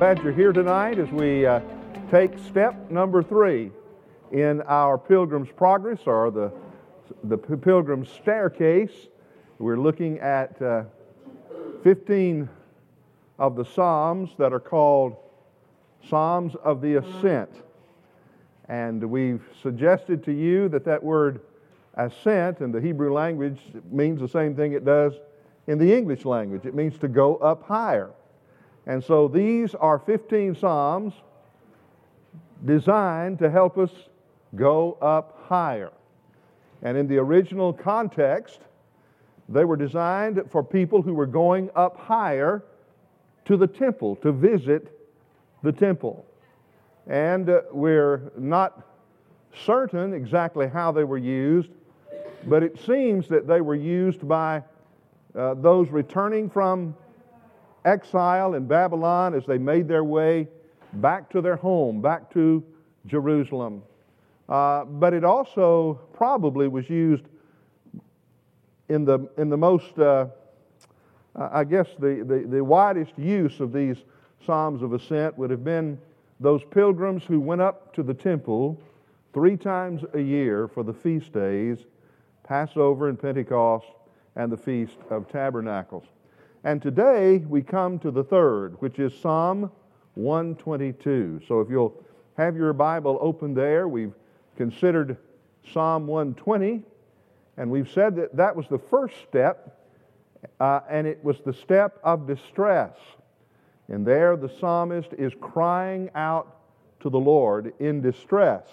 Glad you're here tonight as we uh, take step number three in our Pilgrim's Progress or the, the Pilgrim's Staircase. We're looking at uh, 15 of the Psalms that are called Psalms of the Ascent. And we've suggested to you that that word ascent in the Hebrew language means the same thing it does in the English language. It means to go up higher. And so these are 15 Psalms designed to help us go up higher. And in the original context, they were designed for people who were going up higher to the temple, to visit the temple. And uh, we're not certain exactly how they were used, but it seems that they were used by uh, those returning from exile in Babylon as they made their way back to their home, back to Jerusalem. Uh, but it also probably was used in the, in the most, uh, I guess, the, the, the widest use of these Psalms of Ascent would have been those pilgrims who went up to the temple three times a year for the feast days Passover and Pentecost and the Feast of Tabernacles. And today we come to the third, which is Psalm 122. So if you'll have your Bible open there, we've considered Psalm 120, and we've said that that was the first step, uh, and it was the step of distress. And there the psalmist is crying out to the Lord in distress.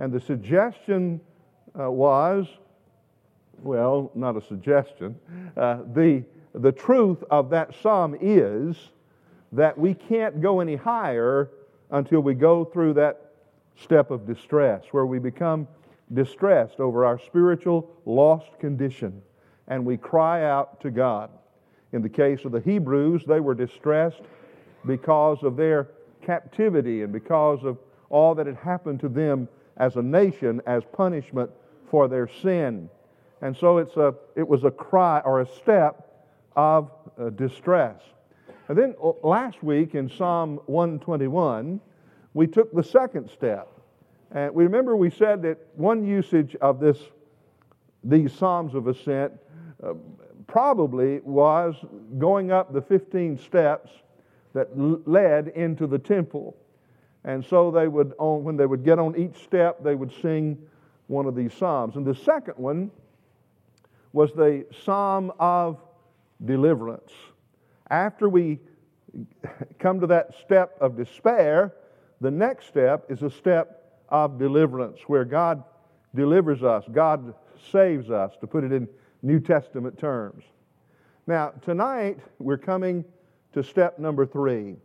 And the suggestion uh, was well, not a suggestion. Uh, the, the truth of that psalm is that we can't go any higher until we go through that step of distress, where we become distressed over our spiritual lost condition and we cry out to God. In the case of the Hebrews, they were distressed because of their captivity and because of all that had happened to them as a nation as punishment for their sin. And so it's a, it was a cry or a step of uh, distress. And then uh, last week in Psalm 121, we took the second step. And we remember we said that one usage of this, these Psalms of Ascent uh, probably was going up the 15 steps that l- led into the temple. And so they would, on, when they would get on each step, they would sing one of these Psalms. And the second one was the psalm of deliverance. After we come to that step of despair, the next step is a step of deliverance where God delivers us, God saves us, to put it in New Testament terms. Now, tonight we're coming to step number three,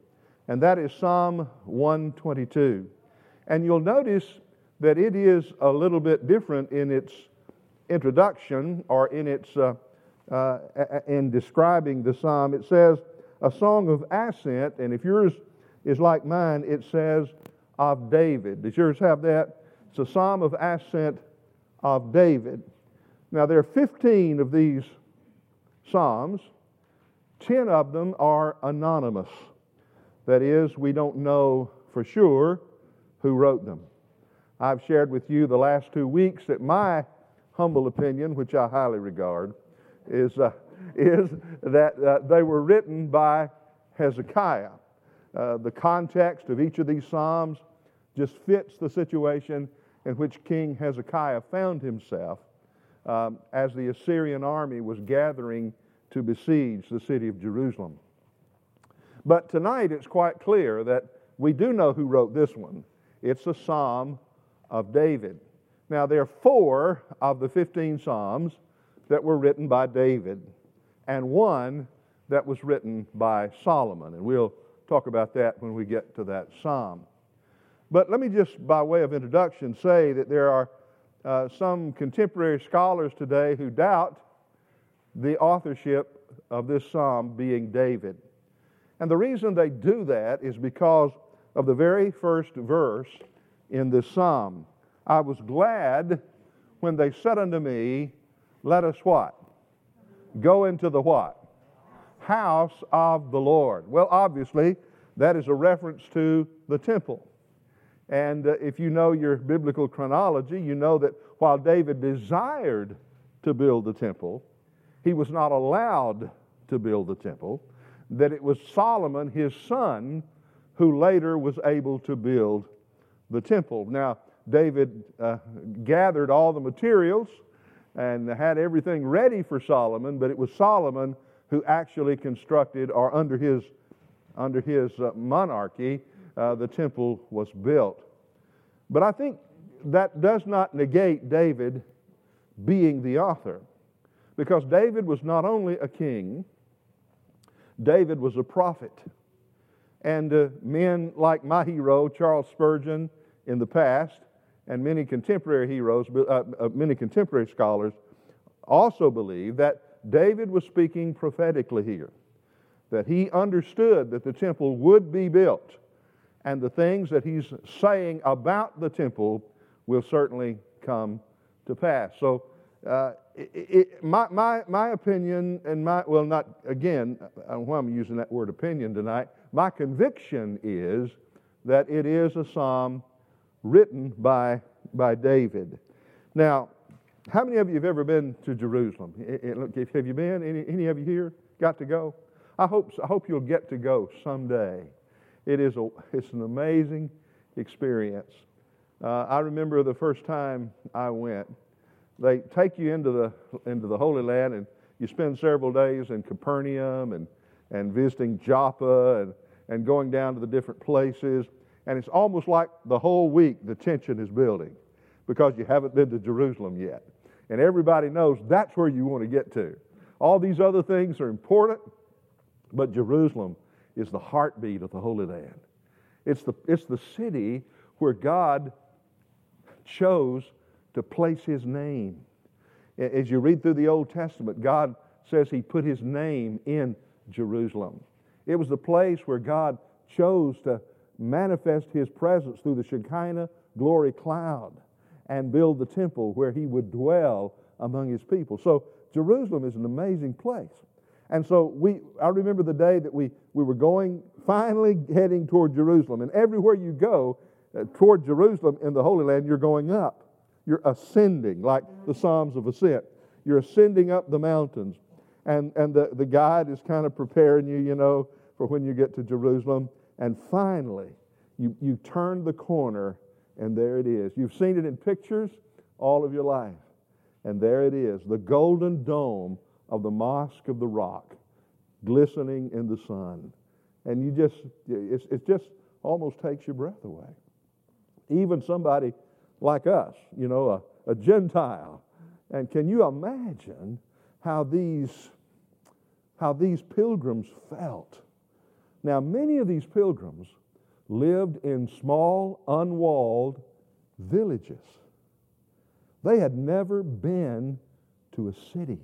and that is Psalm 122. And you'll notice that it is a little bit different in its introduction or in its uh, uh, in describing the psalm, it says a song of ascent, and if yours is like mine, it says of David. Does yours have that? It's a psalm of ascent of David. Now there are 15 of these psalms. 10 of them are anonymous. That is, we don't know for sure who wrote them. I've shared with you the last two weeks that my humble opinion, which I highly regard, is, uh, is that uh, they were written by Hezekiah. Uh, the context of each of these Psalms just fits the situation in which King Hezekiah found himself um, as the Assyrian army was gathering to besiege the city of Jerusalem. But tonight it's quite clear that we do know who wrote this one. It's a Psalm of David. Now, there are four of the 15 Psalms that were written by David, and one that was written by Solomon. And we'll talk about that when we get to that Psalm. But let me just, by way of introduction, say that there are uh, some contemporary scholars today who doubt the authorship of this psalm being David. And the reason they do that is because of the very first verse in this psalm. I was glad when they said unto me, Let us what? Go into the what? House of the Lord. Well, obviously, That is a reference to the temple. And uh, if you know your biblical chronology, you know that while David desired to build the temple, he was not allowed to build the temple, that it was Solomon, his son, who later was able to build the temple. Now, David uh, gathered all the materials and had everything ready for Solomon, but it was Solomon who actually constructed, or under his, under his uh, monarchy, uh, the temple was built. But I think that does not negate David being the author, because David was not only a king, David was a prophet. And uh, men like my hero, Charles Spurgeon, in the past, and many contemporary heroes, uh, uh, many contemporary scholars also believe that David was speaking prophetically here, that he understood that the temple would be built, and the things that he's saying about the temple will certainly come to pass. So, uh, it, it, my, my, my opinion, and my, well, not again, uh, why I'm using that word opinion tonight, my conviction is that it is a psalm written by, by David. Now, how many of you have ever been to Jerusalem? Have you been? Any, any of you here got to go? I hope, I hope you'll get to go someday. It is a, it's an amazing experience. Uh, I remember the first time I went. They take you into the, into the Holy Land and you spend several days in Capernaum and, and visiting Joppa and, and going down to the different places. And it's almost like the whole week the tension is building because you haven't been to Jerusalem yet. And everybody knows that's where you want to get to. All these other things are important, but Jerusalem is the heartbeat of the Holy Land. It's the, it's the city where God chose to place his name. As you read through the Old Testament, God says he put his name in Jerusalem. It was the place where God chose to manifest his presence through the Shekinah glory cloud and build the temple where he would dwell among his people. So Jerusalem is an amazing place. And so we, I remember the day that we, we were going, finally heading toward Jerusalem. And everywhere you go uh, toward Jerusalem in the Holy Land, you're going up. You're ascending, like the Psalms of Ascent. You're ascending up the mountains. And, and the, the guide is kind of preparing you, you know, for when you get to Jerusalem. And finally, you, you turn the corner, and there it is. You've seen it in pictures all of your life. And there it is, the golden dome of the Mosque of the Rock, glistening in the sun. And you just, it's, it just almost takes your breath away. Even somebody like us, you know, a, a Gentile. And can you imagine how these, how these pilgrims felt? Now, many of these pilgrims lived in small, unwalled villages. They had never been to a city.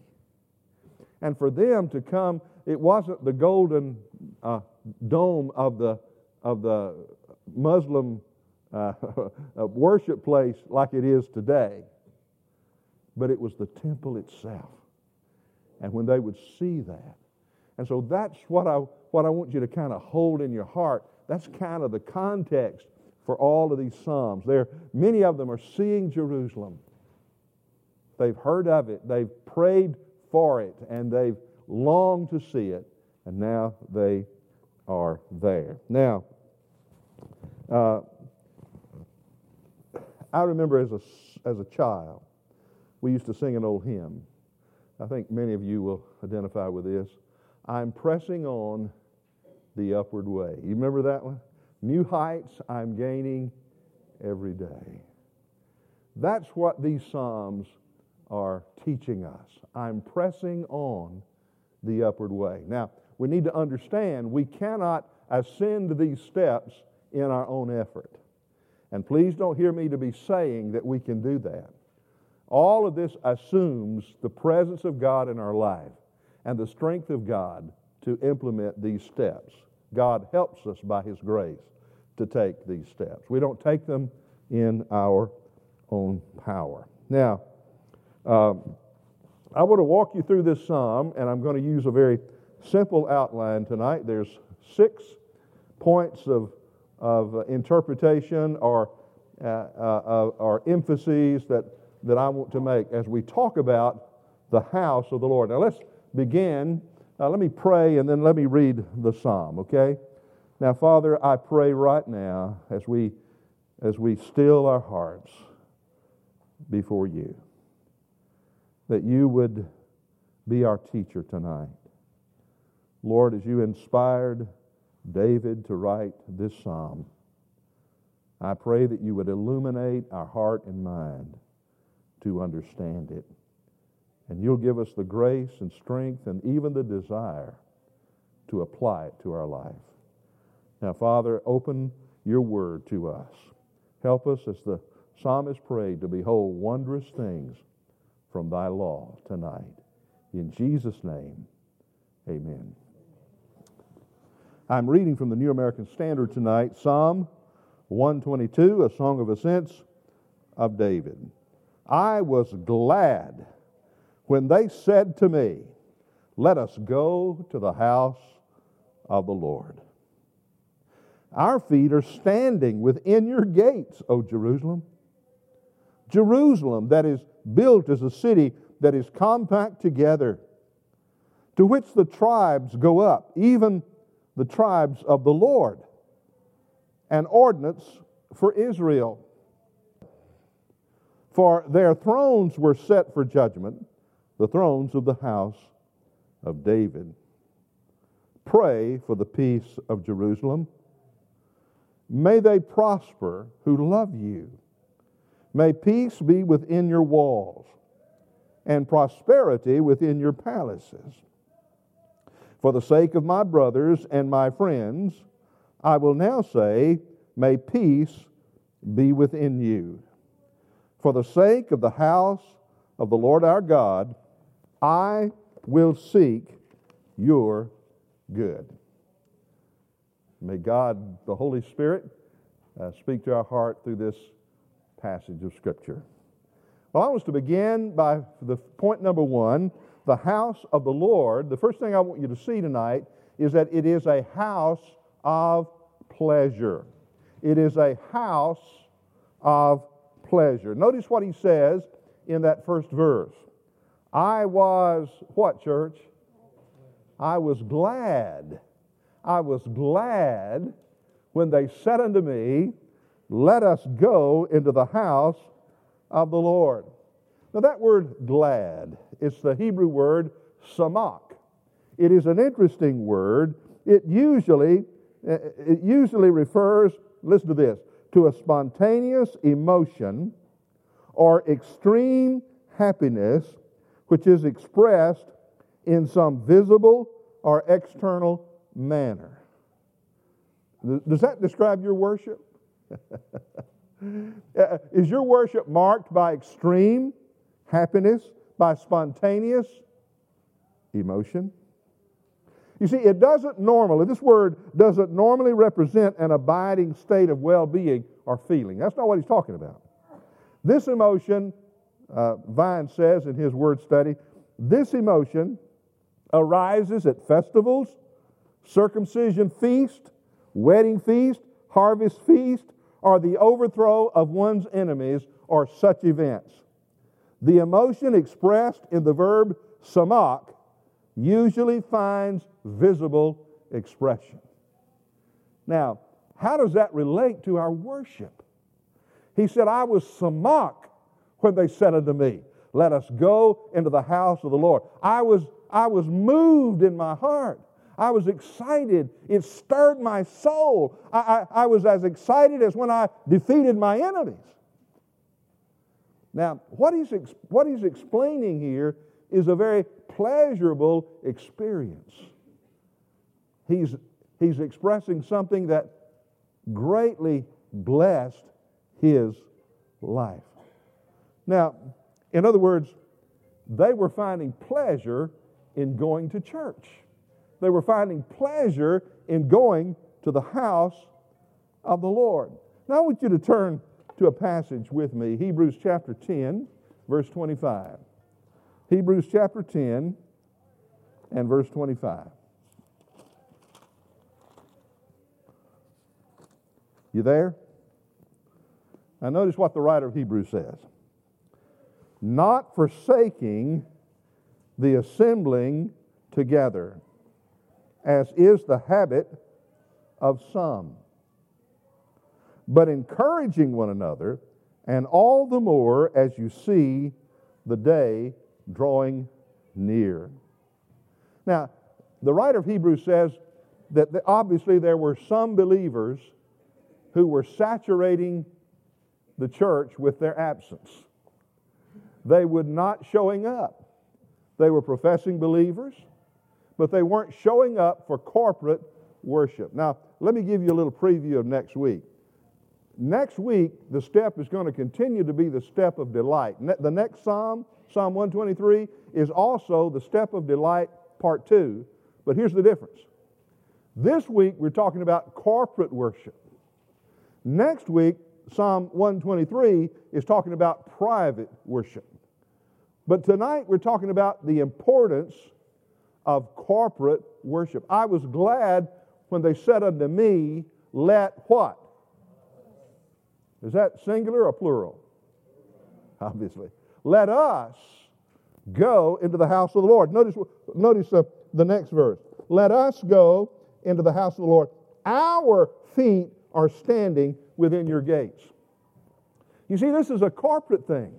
And for them to come, it wasn't the golden uh, dome of the, of the Muslim uh, worship place like it is today, but it was the temple itself. And when they would see that, and so that's what I, what I want you to kind of hold in your heart. That's kind of the context for all of these Psalms. There, many of them are seeing Jerusalem. They've heard of it, they've prayed for it, and they've longed to see it, and now they are there. Now, uh, I remember as a, as a child, we used to sing an old hymn. I think many of you will identify with this. I'm pressing on the upward way. You remember that one? New heights I'm gaining every day. That's what these Psalms are teaching us. I'm pressing on the upward way. Now, we need to understand we cannot ascend these steps in our own effort. And please don't hear me to be saying that we can do that. All of this assumes the presence of God in our life and the strength of God to implement these steps. God helps us by His grace to take these steps. We don't take them in our own power. Now, um, I want to walk you through this psalm, and I'm going to use a very simple outline tonight. There's six points of, of interpretation or, uh, uh, or emphases that, that I want to make as we talk about the house of the Lord. Now let's begin. Uh, let me pray and then let me read the psalm, okay? Now, Father, I pray right now as we, as we still our hearts before you that you would be our teacher tonight. Lord, as you inspired David to write this psalm, I pray that you would illuminate our heart and mind to understand it. And you'll give us the grace and strength and even the desire to apply it to our life. Now, Father, open your word to us. Help us as the psalmist prayed to behold wondrous things from thy law tonight. In Jesus' name, amen. I'm reading from the New American Standard tonight, Psalm 122, a song of ascents of David. I was glad when they said to me, Let us go to the house of the Lord. Our feet are standing within your gates, O Jerusalem. Jerusalem, that is built as a city that is compact together, to which the tribes go up, even the tribes of the Lord, an ordinance for Israel. For their thrones were set for judgment, the thrones of the house of David. Pray for the peace of Jerusalem. May they prosper who love you. May peace be within your walls and prosperity within your palaces. For the sake of my brothers and my friends, I will now say, May peace be within you. For the sake of the house of the Lord our God, I will seek your good. May God, the Holy Spirit, uh, speak to our heart through this passage of Scripture. Well, I want us to begin by the point number one the house of the Lord. The first thing I want you to see tonight is that it is a house of pleasure. It is a house of pleasure. Notice what he says in that first verse. I was, what, church? I was glad. I was glad when they said unto me, let us go into the house of the Lord. Now, that word glad, it's the Hebrew word samak. It is an interesting word. It usually, uh, it usually refers, listen to this, to a spontaneous emotion or extreme happiness which is expressed in some visible or external manner. Does that describe your worship? Uh, is your worship marked by extreme happiness, by spontaneous emotion? You see, it doesn't normally, this word doesn't normally represent an abiding state of well being or feeling. That's not what he's talking about. This emotion, uh, Vine says in his word study, this emotion arises at festivals, circumcision feast, wedding feast, harvest feast, or the overthrow of one's enemies or such events. The emotion expressed in the verb samak usually finds visible expression. Now, how does that relate to our worship? He said, I was samak when they said unto me, Let us go into the house of the Lord. I was, I was moved in my heart. I was excited. It stirred my soul. I, I, I, was as excited as when I defeated my enemies. Now, what he's, what he's explaining here is a very pleasurable experience. He's, he's expressing something that greatly blessed his life. Now, in other words, they were finding pleasure in going to church. They were finding pleasure in going to the house of the Lord. Now I want you to turn to a passage with me, Hebrews chapter 10, verse 25. Hebrews chapter 10 and verse 25. You there? Now, notice what the writer of Hebrews says not forsaking the assembling together, as is the habit of some, but encouraging one another, and all the more as you see the day drawing near. Now, the writer of Hebrews says that obviously there were some believers who were saturating the church with their absence. They would not showing up. They were professing believers, but they weren't showing up for corporate worship. Now, let me give you a little preview of next week. Next week, the step is going to continue to be the step of delight. The next psalm, Psalm 123, is also the step of delight, part two. But here's the difference. This week, we're talking about corporate worship. Next week, Psalm 123 is talking about private worship. But tonight, we're talking about the importance of corporate worship. I was glad when they said unto me, Let what? Is that singular or plural? Obviously. Let us go into the house of the Lord. Notice, notice uh, the next verse. Let us go into the house of the Lord. Our feet are standing within your gates. You see, this is a corporate thing.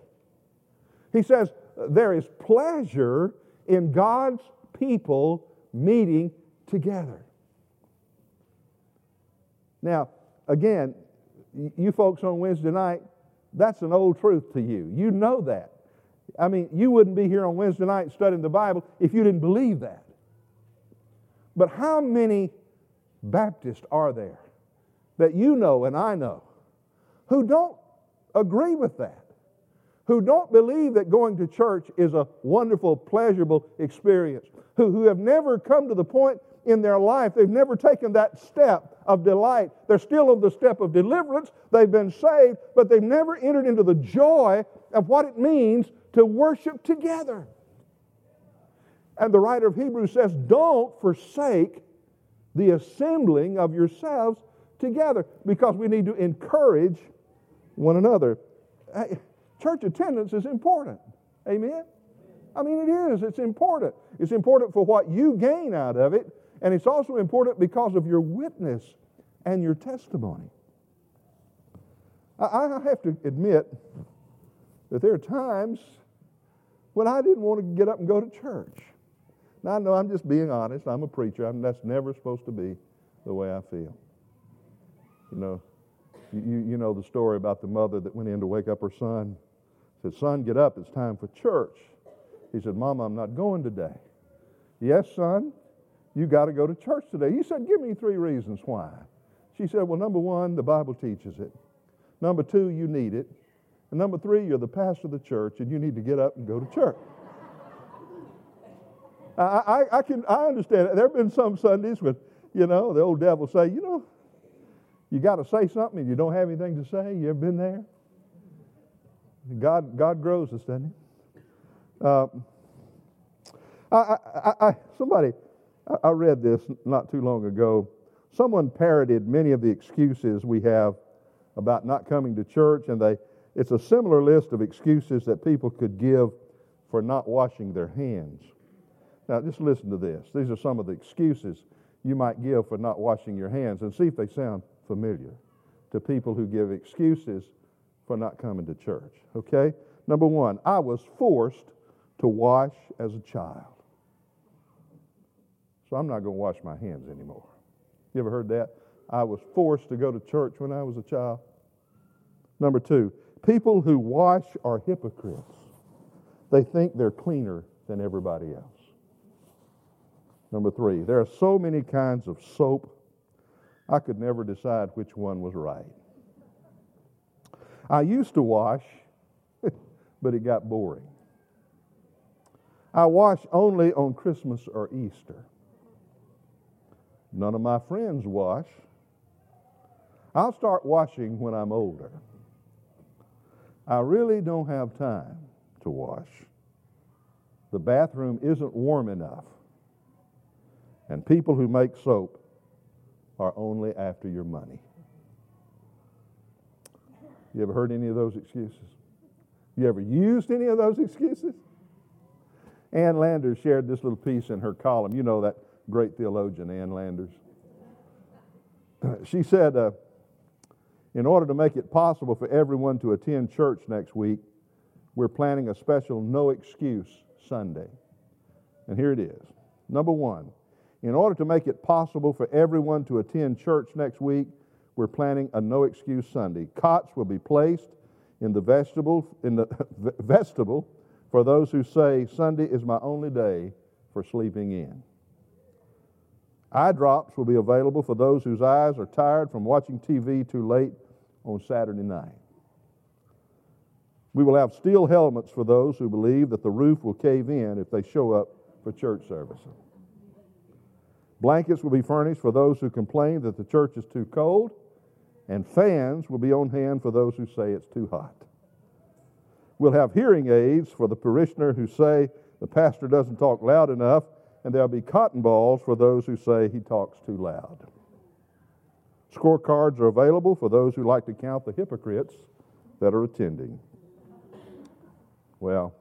He says there is pleasure in God's people meeting together. Now, again, you folks on Wednesday night, that's an old truth to you. You know that. I mean, you wouldn't be here on Wednesday night studying the Bible if you didn't believe that. But how many Baptists are there that you know and I know who don't agree with that? Who don't believe that going to church is a wonderful, pleasurable experience? Who, who have never come to the point in their life. They've never taken that step of delight. They're still on the step of deliverance. They've been saved, but they've never entered into the joy of what it means to worship together. And the writer of Hebrews says, Don't forsake the assembling of yourselves together because we need to encourage one another. Church attendance is important. Amen? I mean, it is. It's important. It's important for what you gain out of it, and it's also important because of your witness and your testimony. I, have to admit that there are times when I didn't want to get up and go to church. Now, I know I'm just being honest. I'm a preacher. I that's never supposed to be the way I feel. You know, you, you know the story about the mother that went in to wake up her son. Said, Son, get up. It's time for church. He said, Mama, I'm not going today. Yes, son, you got to go to church today. He said, Give me three reasons why. She said, Well, number one, the Bible teaches it. Number two, you need it. And number three, you're the pastor of the church and you need to get up and go to church. I, I, I, can I understand. There have been some Sundays when, you know, the old devil say, you know, you got to say something and you don't have anything to say. You ever been there? God, God grows us, doesn't He? Uh, I, I, somebody, I read this not too long ago. Someone parroted many of the excuses we have about not coming to church, and they, it's a similar list of excuses that people could give for not washing their hands. Now, just listen to this. These are some of the excuses you might give for not washing your hands, and see if they sound familiar to people who give excuses for not coming to church. Okay? Number one, I was forced to wash as a child. So I'm not going to wash my hands anymore. You ever heard that? I was forced to go to church when I was a child. Number two, people who wash are hypocrites. They think they're cleaner than everybody else. Number three, there are so many kinds of soap, I could never decide which one was right. I used to wash, but it got boring. I wash only on Christmas or Easter. None of my friends wash. I'll start washing when I'm older. I really don't have time to wash. The bathroom isn't warm enough. And people who make soap are only after your money. You ever heard any of those excuses? You ever used any of those excuses? Ann Landers shared this little piece in her column. You know that great theologian, Ann Landers. She said, uh, in order to make it possible for everyone to attend church next week, we're planning a special no excuse Sunday. And here it is. Number one, in order to make it possible for everyone to attend church next week, we're planning a no excuse Sunday. Cots will be placed in the vestibule, in the vestibule for those who say Sunday is my only day for sleeping in. Eye drops will be available for those whose eyes are tired from watching TV too late on Saturday night. We will have steel helmets for those who believe that the roof will cave in if they show up for church service. Blankets will be furnished for those who complain that the church is too cold, and fans will be on hand for those who say it's too hot. We'll have hearing aids for the parishioner who say the pastor doesn't talk loud enough, and there'll be cotton balls for those who say he talks too loud. Scorecards are available for those who like to count the hypocrites that are attending. Well,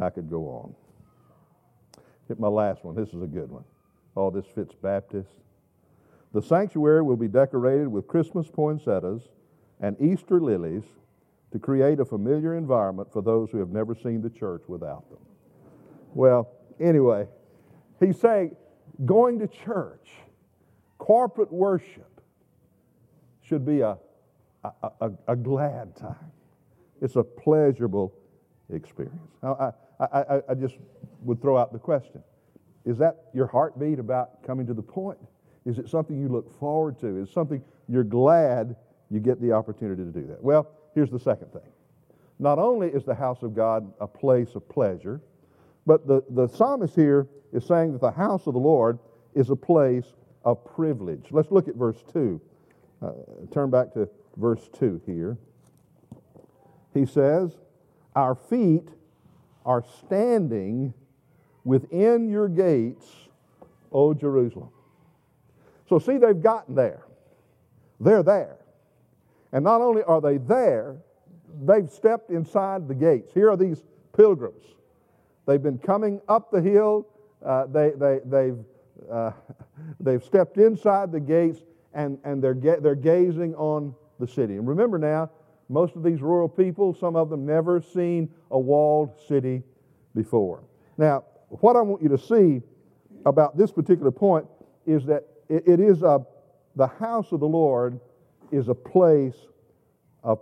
I could go on. Hit my last one. This is a good one. Oh, this fits Baptist. The sanctuary will be decorated with Christmas poinsettias and Easter lilies to create a familiar environment for those who have never seen the church without them. Well, anyway, he's saying going to church, corporate worship, should be a, a, a, a glad time. It's a pleasurable experience. Now, I, I, I just would throw out the question Is that your heartbeat about coming to the point? Is it something you look forward to? Is something you're glad you get the opportunity to do that? Well, here's the second thing. Not only is the house of God a place of pleasure, but the, the psalmist here is saying that the house of the Lord is a place of privilege. Let's look at verse 2. Uh, turn back to verse 2 here. He says, Our feet are standing within your gates, O Jerusalem. So, see, they've gotten there. They're there. And not only are they there, they've stepped inside the gates. Here are these pilgrims. They've been coming up the hill, uh, they, they, they've, uh, they've stepped inside the gates, and, and they're, they're gazing on the city. And remember now, most of these rural people, some of them never seen a walled city before. Now, what I want you to see about this particular point is that it, it is a, the house of the Lord is a place of,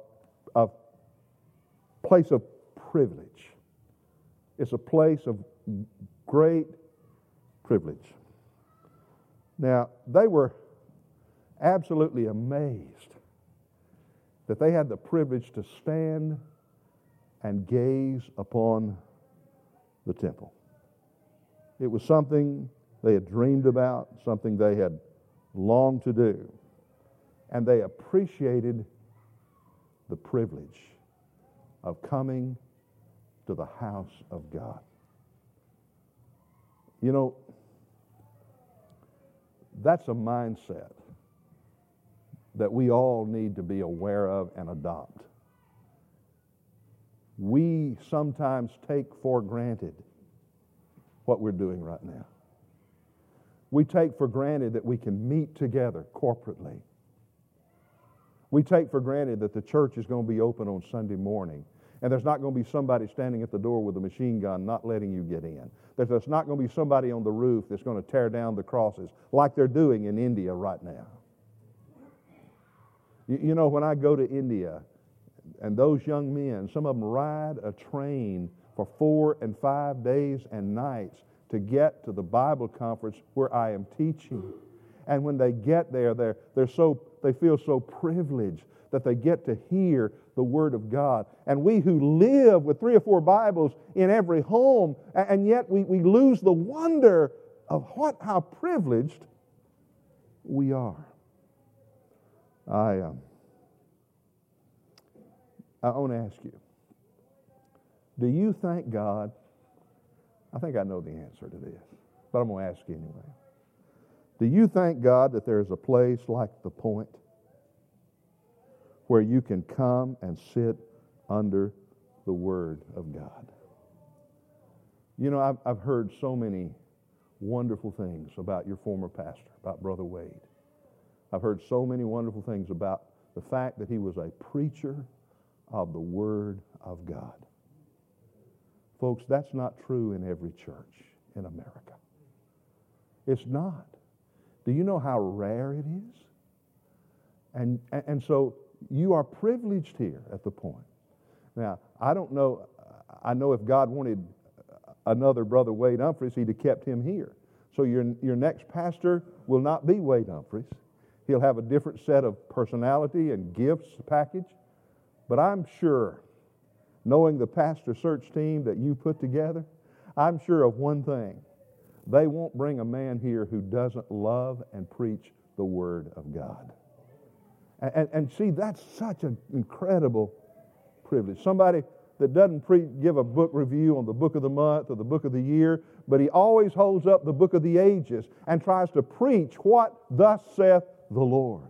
of place of privilege. It's a place of great privilege. Now, they were absolutely amazed that they had the privilege to stand and gaze upon the temple. It was something they had dreamed about, something they had longed to do and they appreciated the privilege of coming to the house of God. You know, that's a mindset that we all need to be aware of and adopt. We sometimes take for granted what we're doing right now. We take for granted that we can meet together corporately we take for granted that the church is going to be open on Sunday morning, and there's not going to be somebody standing at the door with a machine gun not letting you get in. There's not going to be somebody on the roof that's going to tear down the crosses like they're doing in India right now. You know, when I go to India, and those young men, some of them ride a train for four and five days and nights to get to the Bible conference where I am teaching. And when they get there, they're, they're so they feel so privileged that they get to hear the Word of God. And we who live with three or four Bibles in every home, and yet we, we lose the wonder of what, how privileged we are. I, um, I want to ask you do you thank God? I think I know the answer to this, but I'm going to ask anyway. Do you thank God that there's a place like the point where you can come and sit under the Word of God. You know, I've, I've heard so many wonderful things about your former pastor, about Brother Wade. I've heard so many wonderful things about the fact that he was a preacher of the Word of God. Folks, that's not true in every church in America. It's not. Do you know how rare it is? And, and so you are privileged here at the point. Now, I don't know, I know if God wanted another brother Wade Humphreys, he'd have kept him here. So your, your next pastor will not be Wade Humphreys. He'll have a different set of personality and gifts package. But I'm sure, knowing the pastor search team that you put together, I'm sure of one thing. They won't bring a man here who doesn't love and preach the Word of God. And, and, and see, that's such an incredible privilege. Somebody that doesn't pre- give a book review on the book of the month or the book of the year, but he always holds up the book of the ages and tries to preach what thus saith the Lord.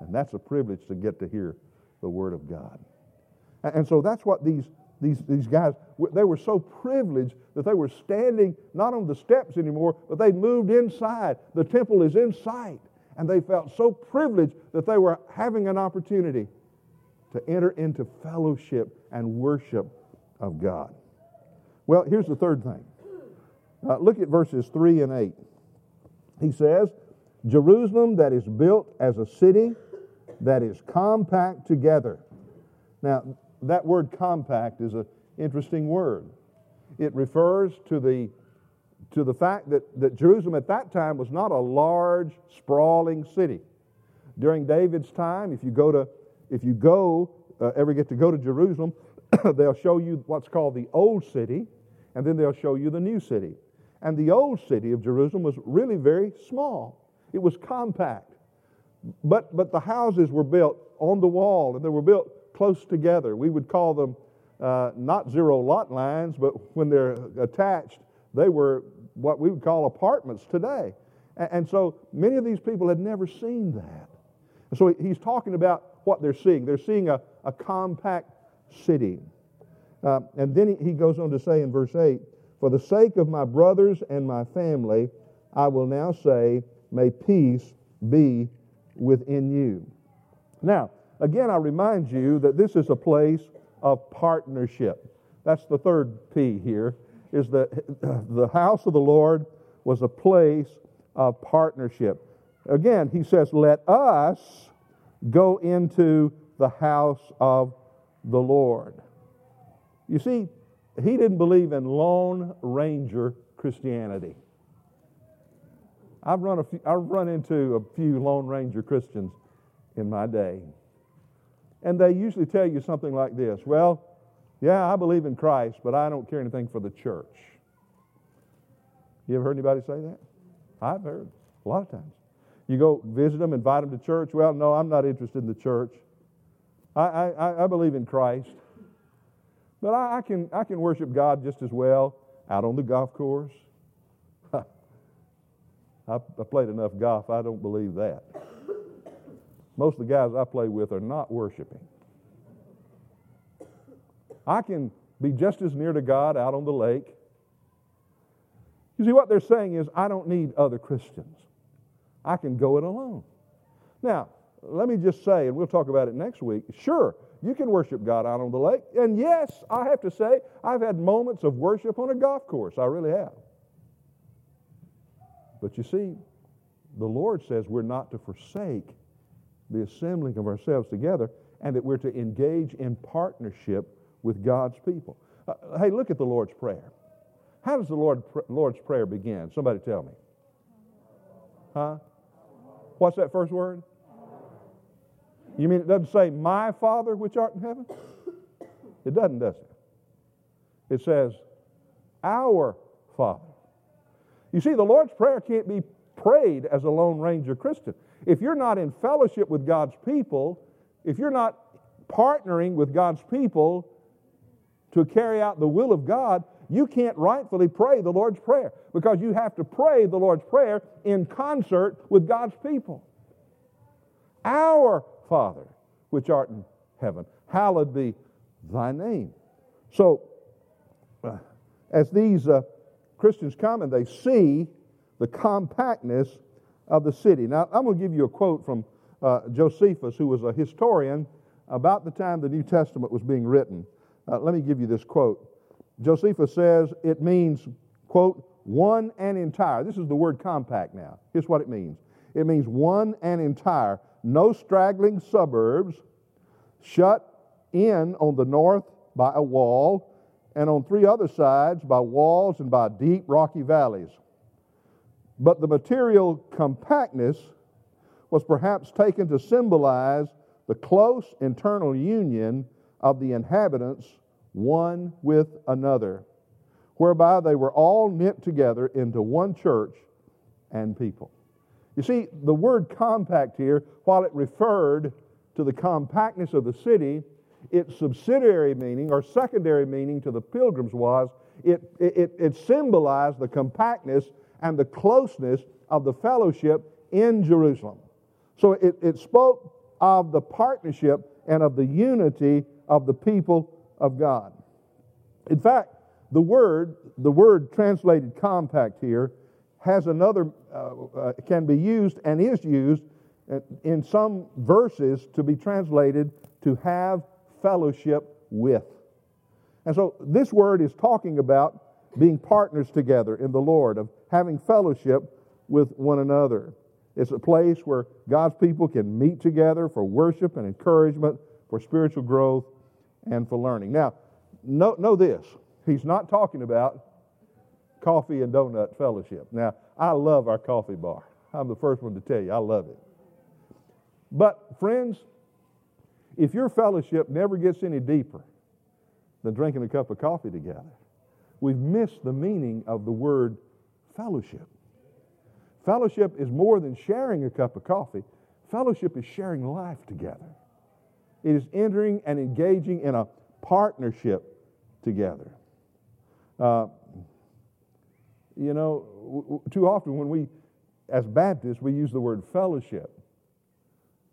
And that's a privilege to get to hear the Word of God. And, so that's what these, these, these guys, they were so privileged that they were standing not on the steps anymore, but they moved inside. The temple is in sight. And they felt so privileged that they were having an opportunity to enter into fellowship and worship of God. Well, here's the third thing. Uh, look at verses 3 and 8. He says, Jerusalem that is built as a city that is compact together. Now, that word compact is an interesting word. It refers to the, to the fact that, that Jerusalem at that time was not a large, sprawling city. During David's time, if you go to if you go, uh, ever get to go to Jerusalem, they'll show you what's called the Old City, and then they'll show you the New City. And the Old City of Jerusalem was really very small, it was compact. But, but the houses were built on the wall, and they were built close together. We would call them uh, not zero lot lines, but when they're attached, they were what we would call apartments today. And, and so many of these people had never seen that. And so he's talking about what they're seeing. They're seeing a, a compact city. Uh, and then he, he goes on to say in verse 8, For the sake of my brothers and my family, I will now say, May peace be within you. Now, again, I remind you that this is a place of partnership. That's the third P here, is that the house of the Lord was a place of partnership. Again, he says, Let us go into the house of the Lord. You see, he didn't believe in Lone Ranger Christianity. I've run, a few, I've run into a few Lone Ranger Christians in my day. And they usually tell you something like this Well, yeah, I believe in Christ, but I don't care anything for the church. You ever heard anybody say that? I've heard a lot of times. You go visit them, invite them to church. Well, no, I'm not interested in the church. I, I, I believe in Christ. But I, I, can, I can worship God just as well out on the golf course. I, I played enough golf, I don't believe that. Most of the guys I play with are not worshiping. I can be just as near to God out on the lake. You see, what they're saying is, I don't need other Christians. I can go it alone. Now, let me just say, and we'll talk about it next week. Sure, you can worship God out on the lake. And yes, I have to say, I've had moments of worship on a golf course. I really have. But you see, the Lord says we're not to forsake the assembling of ourselves together and that we're to engage in partnership with God's people. Uh, hey, look at the Lord's Prayer. How does the Lord, Lord's Prayer begin? Somebody tell me. Huh? What's that first word? You mean it doesn't say, My Father which art in heaven? It doesn't, does it? It says, Our Father. You see, the Lord's Prayer can't be prayed as a Lone Ranger Christian. If you're not in fellowship with God's people, if you're not partnering with God's people to carry out the will of God, you can't rightfully pray the Lord's Prayer because you have to pray the Lord's Prayer in concert with God's people. Our Father, which art in heaven. Hallowed be thy name. So, uh, as these uh, Christians come and they see the compactness of the city. Now, I'm going to give you a quote from uh, Josephus, who was a historian about the time the New Testament was being written. Uh, let me give you this quote. Josephus says it means, quote, one and entire. This is the word compact now. Here's what it means it means one and entire, no straggling suburbs, shut in on the north by a wall, and on three other sides by walls and by deep rocky valleys. But the material compactness was perhaps taken to symbolize the close internal union of the inhabitants one with another, whereby they were all knit together into one church and people. You see, the word compact here, while it referred to the compactness of the city, its subsidiary meaning or secondary meaning to the pilgrims was it, it, it symbolized the compactness and the closeness of the fellowship in Jerusalem. So it, it spoke of the partnership and of the unity of the people of God. In fact, the word, the word translated compact here, has another, uh, uh, can be used and is used in some verses to be translated to have fellowship with. And so this word is talking about being partners together in the Lord, of having fellowship with one another. It's a place where God's people can meet together for worship and encouragement, for spiritual growth, and for learning. Now, know, know this He's not talking about coffee and donut fellowship. Now, I love our coffee bar. I'm the first one to tell you, I love it. But, friends, if your fellowship never gets any deeper than drinking a cup of coffee together, we've missed the meaning of the word fellowship. Fellowship is more than sharing a cup of coffee, fellowship is sharing life together. It is entering and engaging in a partnership together. Uh, you know, too often when we, as Baptists, we use the word fellowship.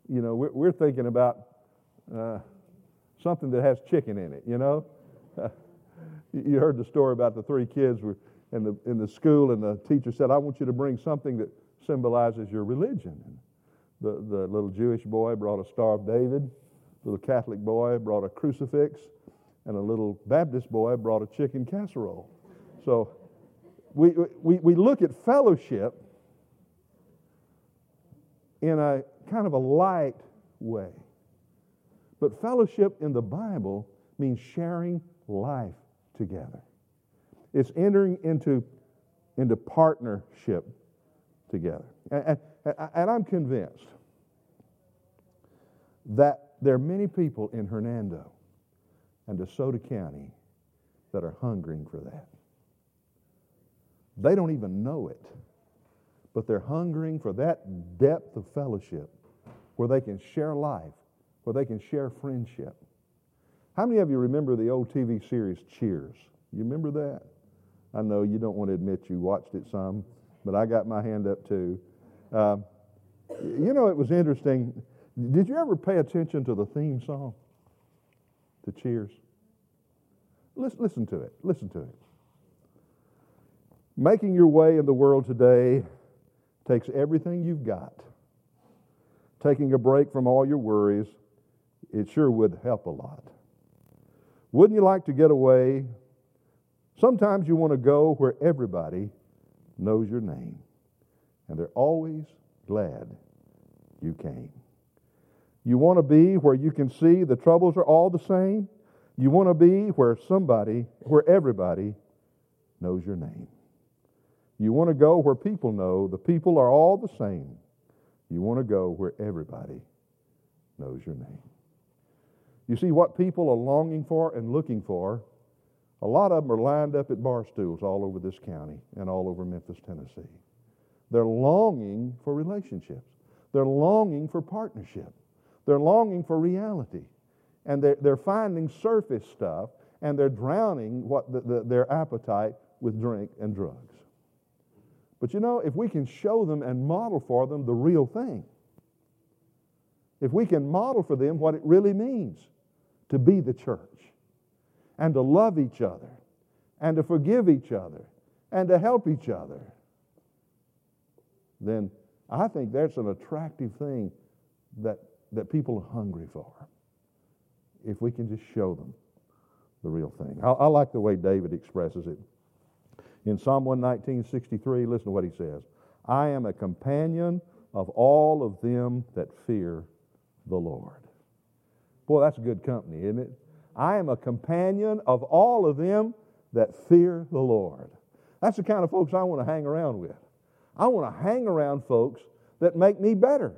You know, we're, we're thinking about uh, something that has chicken in it, you know? you heard the story about the three kids were in the, in the school, and the teacher said, I want you to bring something that symbolizes your religion. And the, the little Jewish boy brought a Star of David, the little Catholic boy brought a crucifix, and a little Baptist boy brought a chicken casserole. So we, we, we look at fellowship in a kind of a light way. But fellowship in the Bible means sharing life together. It's entering into, into partnership together. And, and, and I'm convinced that there are many people in Hernando and DeSoto County that are hungering for that. They don't even know it, but they're hungering for that depth of fellowship where they can share life, where they can share friendship. How many of you remember the old TV series Cheers? You remember that? I know you don't want to admit you watched it some, but I got my hand up too. Uh, you know, it was interesting. Did you ever pay attention to the theme song to Cheers? Listen, listen to it. Listen to it. Making your way in the world today takes everything you've got. Taking a break from all your worries, it sure would help a lot. Wouldn't you like to get away? Sometimes you want to go where everybody knows your name, and they're always glad you came. You want to be where you can see the troubles are all the same. You want to be where somebody, where everybody knows your name. You want to go where people know the people are all the same. You want to go where everybody knows your name. You see, what people are longing for and looking for, a lot of them are lined up at bar stools all over this county and all over Memphis, Tennessee. They're longing for relationships. They're longing for partnership. They're longing for reality. And they're, they're finding surface stuff and they're drowning what the, the, their appetite with drink and drugs. But you know, if we can show them and model for them the real thing, if we can model for them what it really means to be the church and to love each other and to forgive each other and to help each other, then I think that's an attractive thing that, that people are hungry for. If we can just show them the real thing. I, I like the way David expresses it. In Psalm 119, 63, listen to what he says I am a companion of all of them that fear the Lord. Boy, that's good company, isn't it? I am a companion of all of them that fear the Lord. That's the kind of folks I want to hang around with. I want to hang around folks that make me better.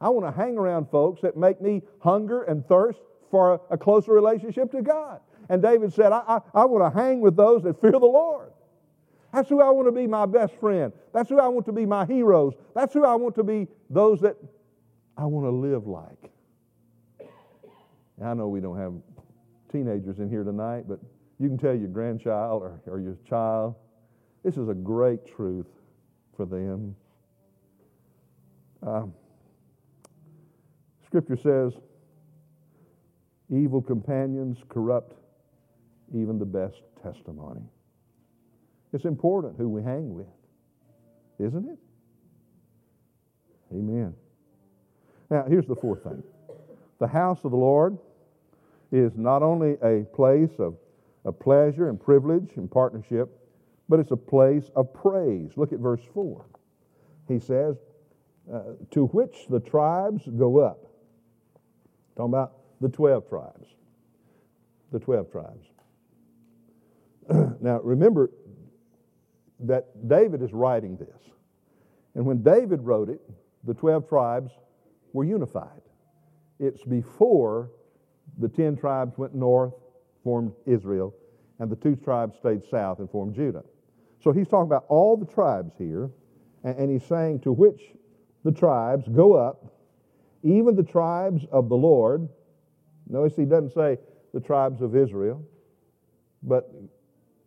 I want to hang around folks that make me hunger and thirst for a, closer relationship to God. And David said, I, I, I want to hang with those that fear the Lord. That's who I want to be my best friend. That's who I want to be my heroes. That's who I want to be those that I want to live like. I know we don't have teenagers in here tonight, but you can tell your grandchild or, or your child, this is a great truth for them. Uh, scripture says, evil companions corrupt even the best testimony. It's important who we hang with, isn't it? Amen. Now, here's the fourth thing the house of the Lord is not only a place of, of pleasure and privilege and partnership, but it's a place of praise. Look at verse 4. He says, uh, To which the tribes go up. Talking about the 12 tribes. The 12 tribes. now, remember that David is writing this. And when David wrote it, the 12 tribes were unified. It's before the 10 tribes went north, formed Israel, and the two tribes stayed south and formed Judah. So he's talking about all the tribes here, and, he's saying to which the tribes go up, even the tribes of the Lord. Notice he doesn't say the tribes of Israel, but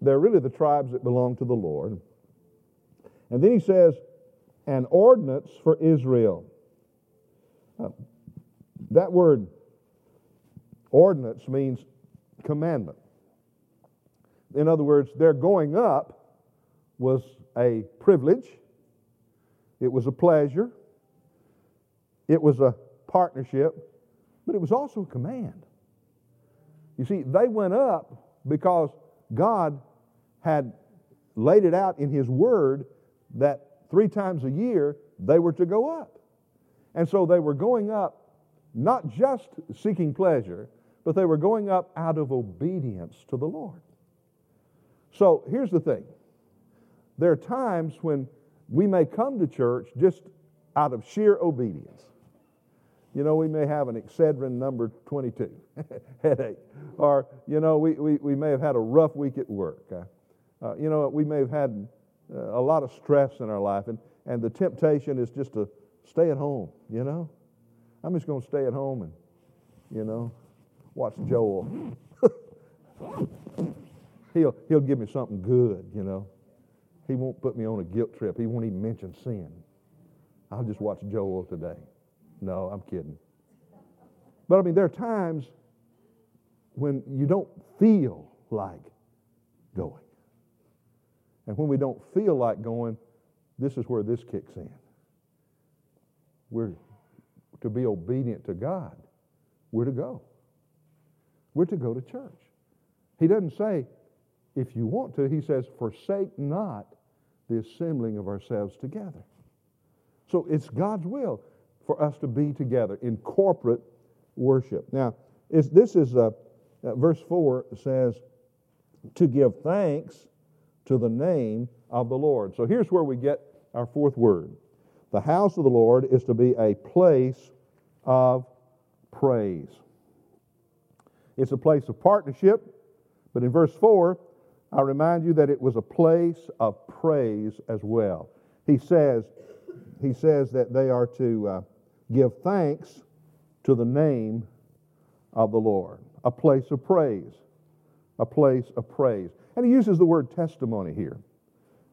they're really the tribes that belong to the Lord. And then he says, an ordinance for Israel. Uh, that word ordinance means commandment. In other words, their going up was a privilege, it was a pleasure, it was a partnership, but it was also a command. You see, they went up because God had laid it out in His Word that three times a year they were to go up. And so they were going up not just seeking pleasure, but they were going up out of obedience to the Lord. So here's the thing there are times when we may come to church just out of sheer obedience. You know, we may have an Excedrin number 22 headache, or, you know, we, we, we may have had a rough week at work. Uh, uh, you know, we may have had uh, a lot of stress in our life, and, and the temptation is just to stay at home, you know? I'm just going to stay at home and, you know, watch Joel. he'll, he'll give me something good, you know. He won't put me on a guilt trip. He won't even mention sin. I'll just watch Joel today. No, I'm kidding. But I mean, there are times when you don't feel like going. And when we don't feel like going, this is where this kicks in. We're to be obedient to God. We're to go. We're to go to church. He doesn't say, if you want to, he says, forsake not the assembling of ourselves together. So it's God's will for us to be together in corporate worship. Now, this is uh, uh, verse 4 says, to give thanks to the name of the Lord. So here's where we get our fourth word. The house of the Lord is to be a place of praise. It's a place of partnership, but in verse 4, I remind you that it was a place of praise as well. He says, he says that they are to uh, give thanks to the name of the Lord. A place of praise. A place of praise. And he uses the word testimony here.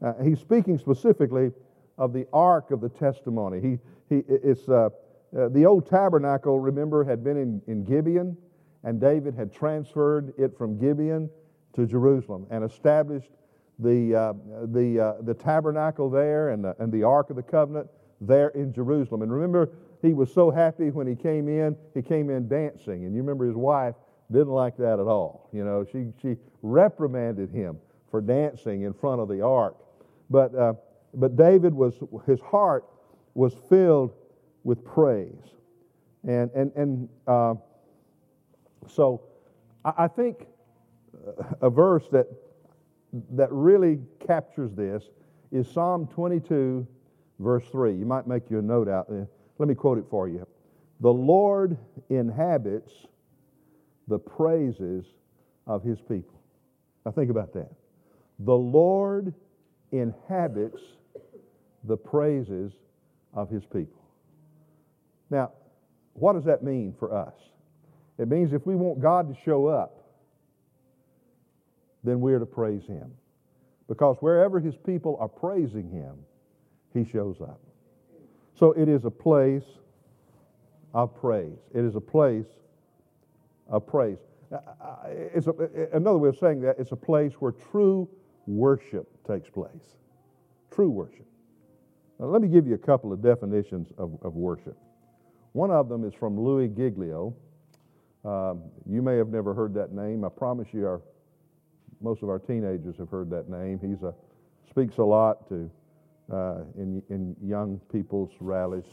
Uh, he's speaking specifically of the ark of the testimony. He, he, it's, uh, uh, the old tabernacle, remember, had been in, in Gibeon, and David had transferred it from Gibeon to Jerusalem and established the, uh, the, uh, the tabernacle there and the, and the Ark of the Covenant there in Jerusalem. And remember, he was so happy when he came in, he came in dancing. And you remember his wife didn't like that at all. You know, she, she reprimanded him for dancing in front of the ark. But, uh, but David was, his heart was filled with praise. And, and, and uh, so I, I think a verse that, that really captures this is Psalm 22, verse 3. You might make you a note out there. Let me quote it for you. The Lord inhabits the praises of his people. Now think about that. The Lord inhabits the praises of his people. Now, what does that mean for us? It means if we want God to show up, then we're to praise him. Because wherever his people are praising him, he shows up. So it is a place of praise. It is a place of praise. Uh, uh, it's a, another way of saying that, it's a place where true worship takes place. True worship. Now, let me give you a couple of definitions of, of worship. One of them is from Louis Giglio. Um, you may have never heard that name. I promise you, our, most of our teenagers have heard that name. He speaks a lot to uh, in, in young people's rallies,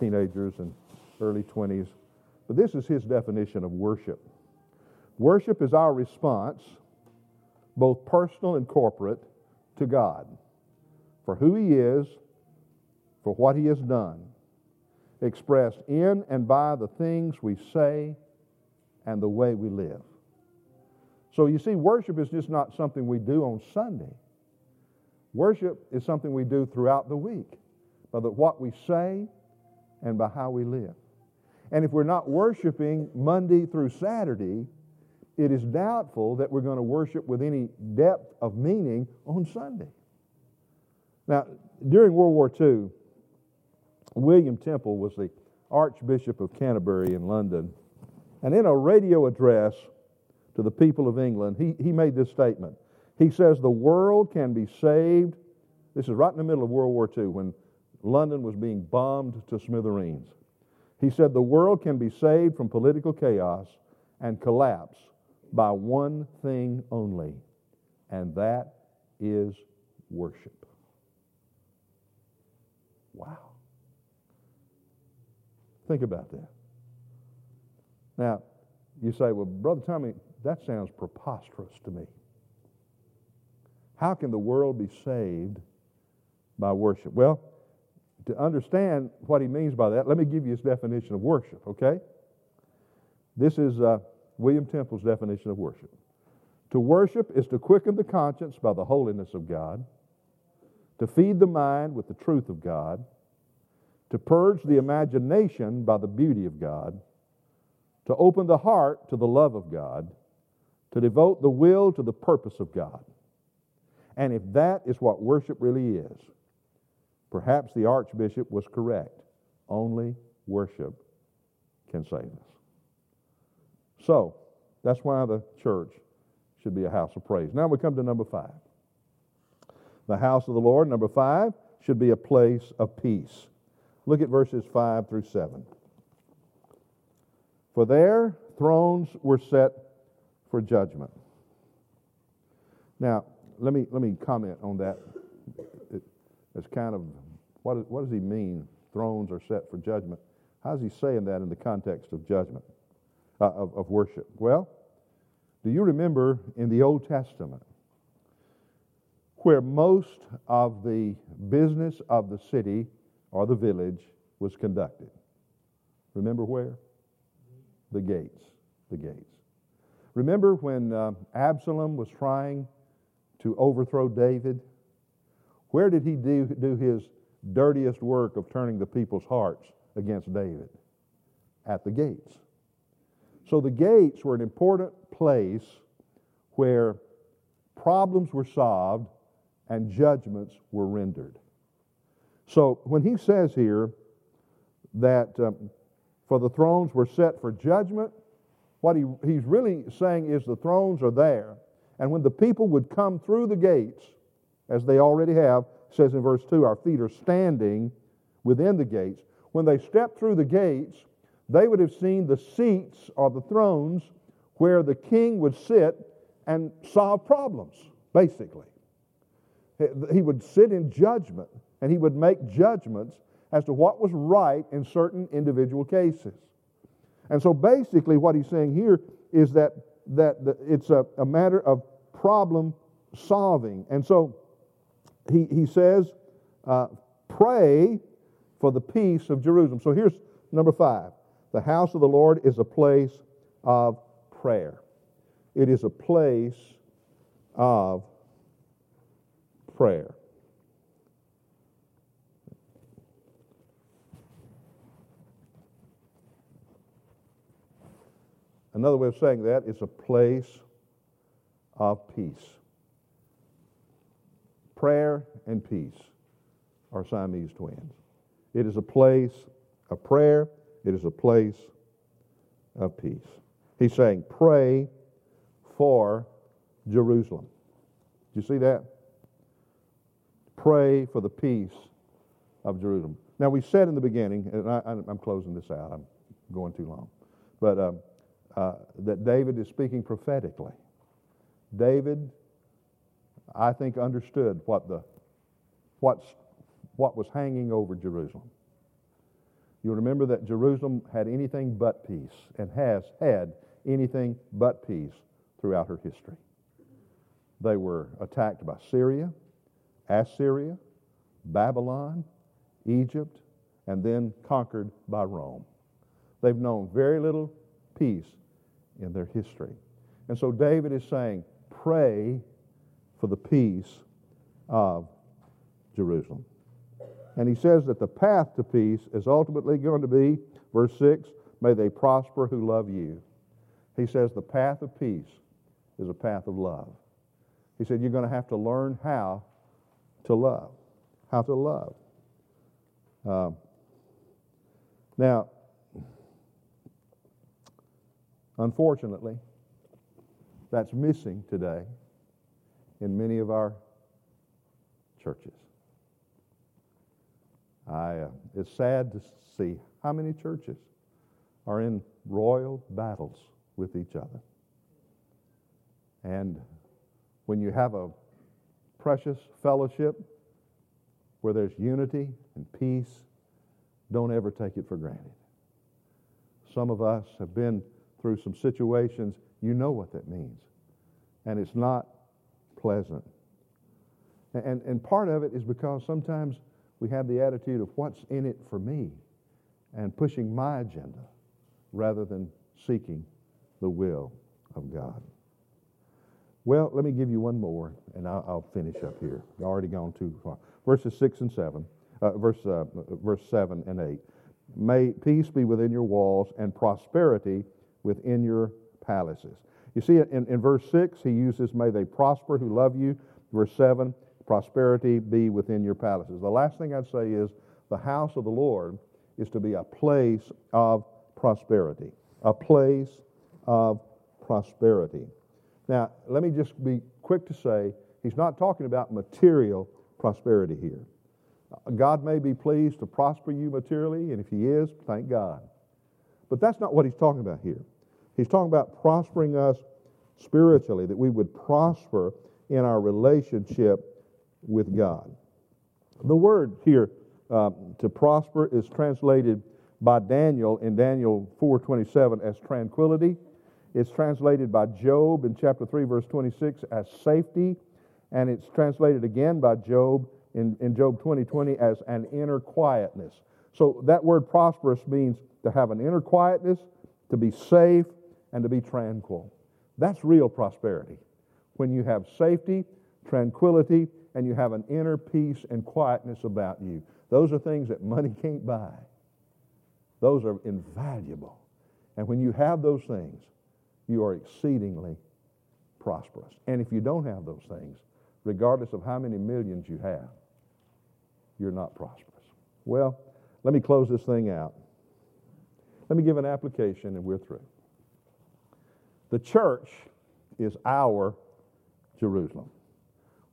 teenagers and early 20s. But this is his definition of worship. Worship is our response, both personal and corporate, to God for who He is, for what He has done, expressed in and by the things we say and the way we live. So you see, worship is just not something we do on Sunday. Worship is something we do throughout the week by the, what we say and by how we live. And if we're not worshiping Monday through Saturday, it is doubtful that we're going to worship with any depth of meaning on Sunday. Now, during World War II, William Temple was the Archbishop of Canterbury in London. And in a radio address to the people of England, he, he made this statement. He says, The world can be saved. This is right in the middle of World War II when London was being bombed to smithereens. He said, The world can be saved from political chaos and collapse by one thing only, and that is worship. Wow. Think about that. Now, you say, well, Brother Tommy, that sounds preposterous to me. How can the world be saved by worship? Well, to understand what he means by that, let me give you his definition of worship, okay? This is uh, William Temple's definition of worship. To worship is to quicken the conscience by the holiness of God, to feed the mind with the truth of God, to purge the imagination by the beauty of God, to open the heart to the love of God, to devote the will to the purpose of God. And if that is what worship really is, Perhaps the archbishop was correct. Only worship can save us. So, that's why the church should be a house of praise. Now we come to number five. The house of the Lord, number five, should be a place of peace. Look at verses 5 through 7. For there thrones were set for judgment. Now, let me, let me comment on that it's kind of, what, what does he mean? Thrones are set for judgment. How's he saying that in the context of judgment, uh, of, of worship? Well, do you remember in the Old Testament where most of the business of the city or the village was conducted? Remember where? The gates. The gates. Remember when uh, Absalom was trying to overthrow David? Where did he do, do his dirtiest work of turning the people's hearts against David? At the gates. So the gates were an important place where problems were solved and judgments were rendered. So when he says here that um, For the thrones were set for judgment. What he, he's really saying is the thrones are there. And when the people would come through the gates, as they already have, says in verse 2, our feet are standing within the gates. When they stepped through the gates, they would have seen the seats or the thrones where the king would sit and solve problems, basically. He would sit in judgment and he would make judgments as to what was right in certain individual cases. And so basically, what he's saying here is that, that it's a, a matter of problem solving. And so he, he says, uh, pray for the peace of Jerusalem. So here's number five the house of the Lord is a place of prayer, it is a place of prayer. Another way of saying that is a place of peace. Prayer and peace are Siamese twins. It is a place of prayer, it is a place of peace. He's saying, pray for Jerusalem. Do you see that? Pray for the peace of Jerusalem. Now, we said in the beginning, and I, am closing this out, I'm going too long, but um, uh, that David is speaking prophetically. David, I think, understood what, the, what's, what was hanging over Jerusalem. You'll remember that Jerusalem had anything but peace and has had anything but peace throughout her history. They were attacked by Syria, Assyria, Babylon, Egypt, and then conquered by Rome. They've known very little peace in their history. And so David is saying, pray for the peace of Jerusalem. And he says that the path to peace is ultimately going to be, verse 6, may they prosper who love you. He says the path of peace is a path of love. He said you're going to have to learn how to love. How to love. Uh, now, unfortunately, that's missing today in many of our churches. I, uh, it's sad to see how many churches are in royal battles with each other. And when you have a precious fellowship where there's unity and peace, don't ever take it for granted. Some of us have been through some situations, you know what that means. And it's not pleasant. And, and part of it is because sometimes we have the attitude of what's in it for me and pushing my agenda rather than seeking the will of God. Well, let me give you one more, and I'll, I'll finish up here. I've already gone too far. Verses 6 and 7, uh, verse, uh, verse 7 and 8. May peace be within your walls and prosperity within your palaces. You see, in, in verse 6, he uses, May they prosper who love you. Verse 7, prosperity be within your palaces. The last thing I'd say is the house of the Lord is to be a place of prosperity, a place of prosperity. Now, let me just be quick to say he's not talking about material prosperity here. God may be pleased to prosper you materially, and if he is, thank God. But that's not what he's talking about here. He's talking about prospering us spiritually, that we would prosper in our relationship with God. The word here uh, to prosper is translated by Daniel in Daniel 4:27 as tranquility. It's translated by Job in chapter 3 verse 26 as safety, and it's translated again by Job in, in Job 20:20 20, as an inner quietness. So that word prosperous means to have an inner quietness, to be safe, and to be tranquil. That's real prosperity. When you have safety, tranquility, and you have an inner peace and quietness about you. Those are things that money can't buy. Those are invaluable. And when you have those things, you are exceedingly prosperous. And if you don't have those things, regardless of how many millions you have, you're not prosperous. Well, let me close this thing out. Let me give an application and we're through. The church is our Jerusalem.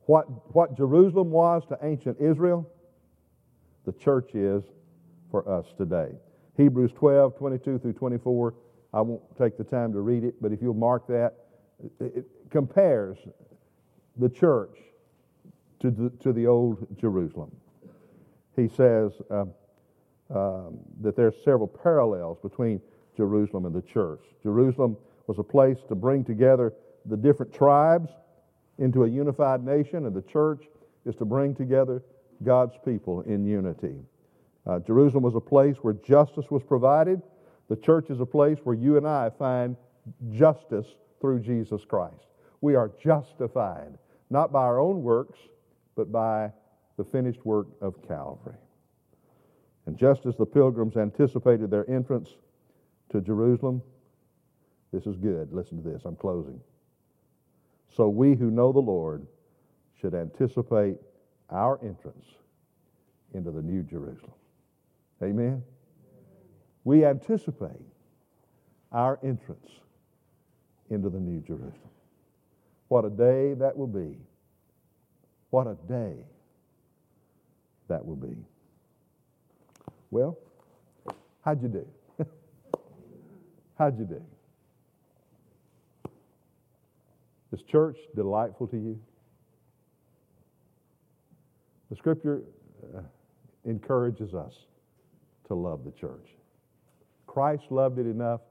What, what Jerusalem was to ancient Israel, the church is for us today. Hebrews 12, 22 through 24. I won't take the time to read it, but if you'll mark that, it compares the church to the, to the old Jerusalem. He says uh, um, that several parallels between Jerusalem and the church. Jerusalem was a place to bring together the different tribes into a unified nation, and the church is to bring together God's people in unity. Uh, Jerusalem was a place where justice was provided. The church is a place where you and I find justice through Jesus Christ. We are justified, not by our own works, but by the finished work of Calvary. And just as the pilgrims anticipated their entrance to Jerusalem, this is good. Listen to this. I'm closing. So we who know the Lord should anticipate our entrance into the new Jerusalem. Amen? We anticipate our entrance into the new Jerusalem. What a day that will be. What a day that will be. Well, how'd you do? how'd you do? Is church delightful to you? The scripture uh, encourages us to love the church. Christ loved it enough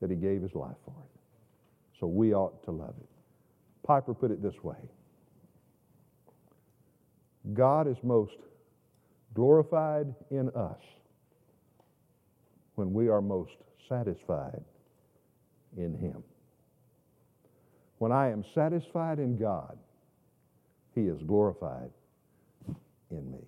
that he gave his life for it. So we ought to love it. Piper put it this way God is most glorified in us when we are most satisfied in him. When I am satisfied in God, He is glorified in me.